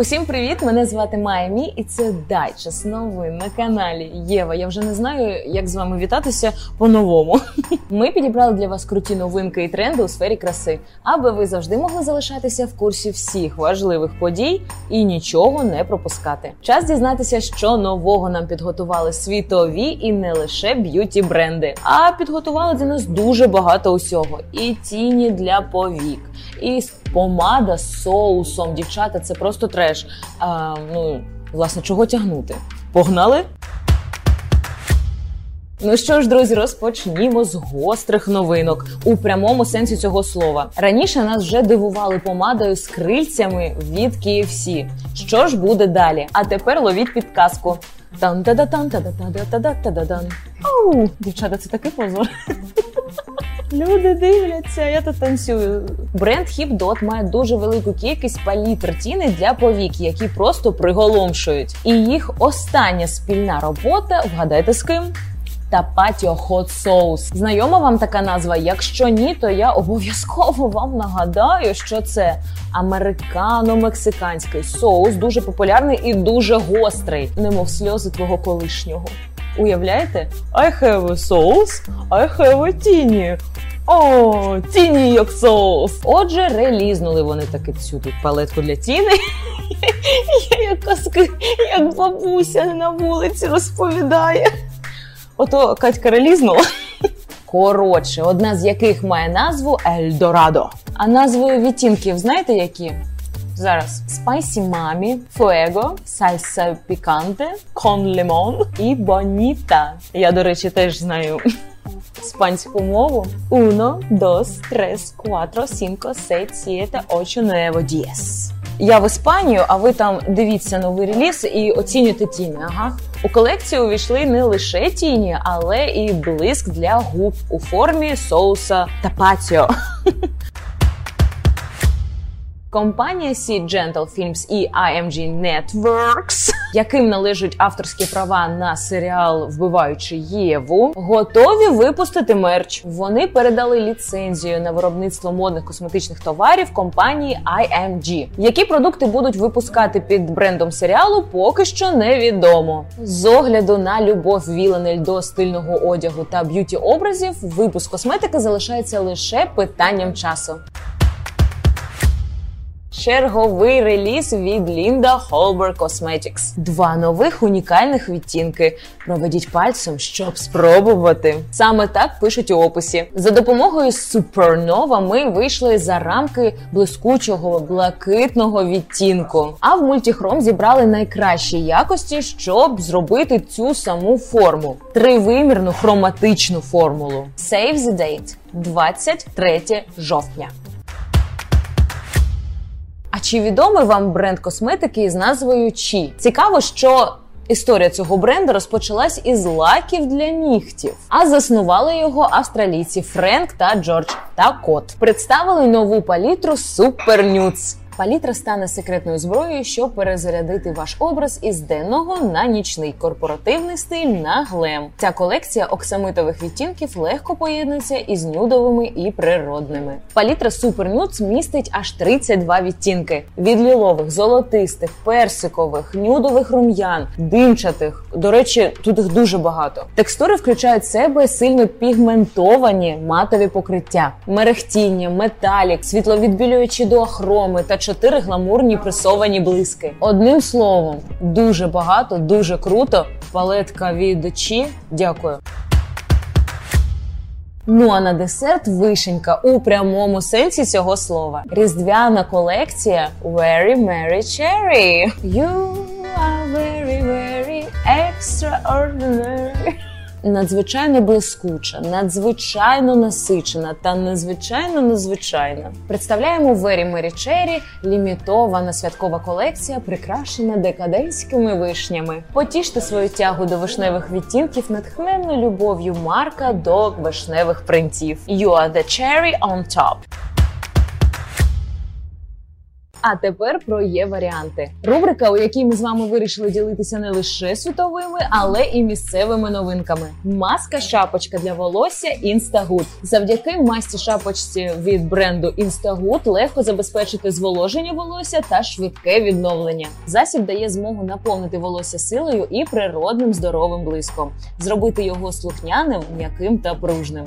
Усім привіт! Мене звати Майя Мі, і це дайджест новин на каналі Єва. Я вже не знаю, як з вами вітатися по-новому. Ми підібрали для вас круті новинки і тренди у сфері краси, аби ви завжди могли залишатися в курсі всіх важливих подій і нічого не пропускати. Час дізнатися, що нового нам підготували світові і не лише beauty бренди, а підготували для нас дуже багато усього: і тіні для повік, і помада з соусом. Дівчата, це просто треш. А, Ну, власне, чого тягнути? Погнали? Ну що ж, друзі, розпочнімо з гострих новинок у прямому сенсі цього слова. Раніше нас вже дивували помадою з крильцями від KFC. Що ж буде далі? А тепер ловіть підказку. тан та да тан та да та да та да дан Оу, дівчата, це такий позор. Люди дивляться, я тут танцюю. Бренд HipDot має дуже велику кількість палітр тіни для повік, які просто приголомшують. І їх остання спільна робота. Вгадайте з ким? Та Патіо Hot Sauce. Знайома вам така назва? Якщо ні, то я обов'язково вам нагадаю, що це американо-мексиканський соус, дуже популярний і дуже гострий, немов сльози твого колишнього. Уявляєте? I have a sauce, I have a тіні. О, тіні як соус. Отже, релізнули вони таки цю тут палетку для тіни. Я як казки, як бабуся на вулиці розповідає. Ото Катька релізнула. Коротше, одна з яких має назву Ельдорадо. А назвою відтінків знаєте які? Зараз Spicy Mami, Fuego, Salsa Picante, Con Limon і Bonita. Я, до речі, теж знаю іспанську мову. Uno, dos, tres, cuatro, cinco, seis, siete, ocho, nueve, diez. Я в Іспанію, а ви там дивіться новий реліз і оцінюйте тіні. Ага. У колекцію увійшли не лише тіні, але і блиск для губ у формі соуса тапаціо. Компанія Sid Gentle Films і IMG Networks, яким належать авторські права на серіал Вбиваючи Єву, готові випустити мерч. Вони передали ліцензію на виробництво модних косметичних товарів компанії IMG. Які продукти будуть випускати під брендом серіалу, поки що невідомо. З огляду на любов Вілланель до стильного одягу та beauty образів, випуск косметики залишається лише питанням часу. Черговий реліз від Linda Holber Cosmetics. Два нових унікальних відтінки. Проведіть пальцем, щоб спробувати. Саме так пишуть у описі. За допомогою Supernova ми вийшли за рамки блискучого блакитного відтінку. А в мультихром зібрали найкращі якості, щоб зробити цю саму форму. Тривимірну хроматичну формулу. Save the date. 23 жовтня. А чи відомий вам бренд косметики з назвою Чі? Цікаво, що історія цього бренду розпочалась із лаків для нігтів, а заснували його австралійці Френк та Джордж та Кот. Представили нову палітру Super Nudes. Палітра стане секретною зброєю, щоб перезарядити ваш образ із денного на нічний корпоративний стиль на глем. Ця колекція оксамитових відтінків легко поєднується із нюдовими і природними. Палітра Super Nudes містить аж 32 відтінки: від лілових, золотистих, персикових, нюдових рум'ян, димчатих. До речі, тут їх дуже багато. Текстури включають в себе сильно пігментовані матові покриття, мерехтіння, металік, світловідбілюючі доахроми та чотири гламурні пресовані блиски. Одним словом, дуже багато, дуже круто. Палетка від очі. Дякую. Ну а на десерт вишенька у прямому сенсі цього слова. Різдвяна колекція Very Merry Cherry. You are very, very extraordinary надзвичайно блискуча, надзвичайно насичена та надзвичайно незвичайна. Представляємо Very Merry Cherry – лімітована святкова колекція, прикрашена декадентськими вишнями. Потіште свою тягу до вишневих відтінків натхненною любов'ю Марка до вишневих принтів. You are the cherry on top. А тепер про є варіанти. Рубрика, у якій ми з вами вирішили ділитися не лише світовими, але і місцевими новинками. Маска шапочка для волосся Instagood. Завдяки масті шапочці від бренду Instagood легко забезпечити зволоження волосся та швидке відновлення. Засіб дає змогу наповнити волосся силою і природним здоровим блиском, зробити його слухняним, м'яким та пружним.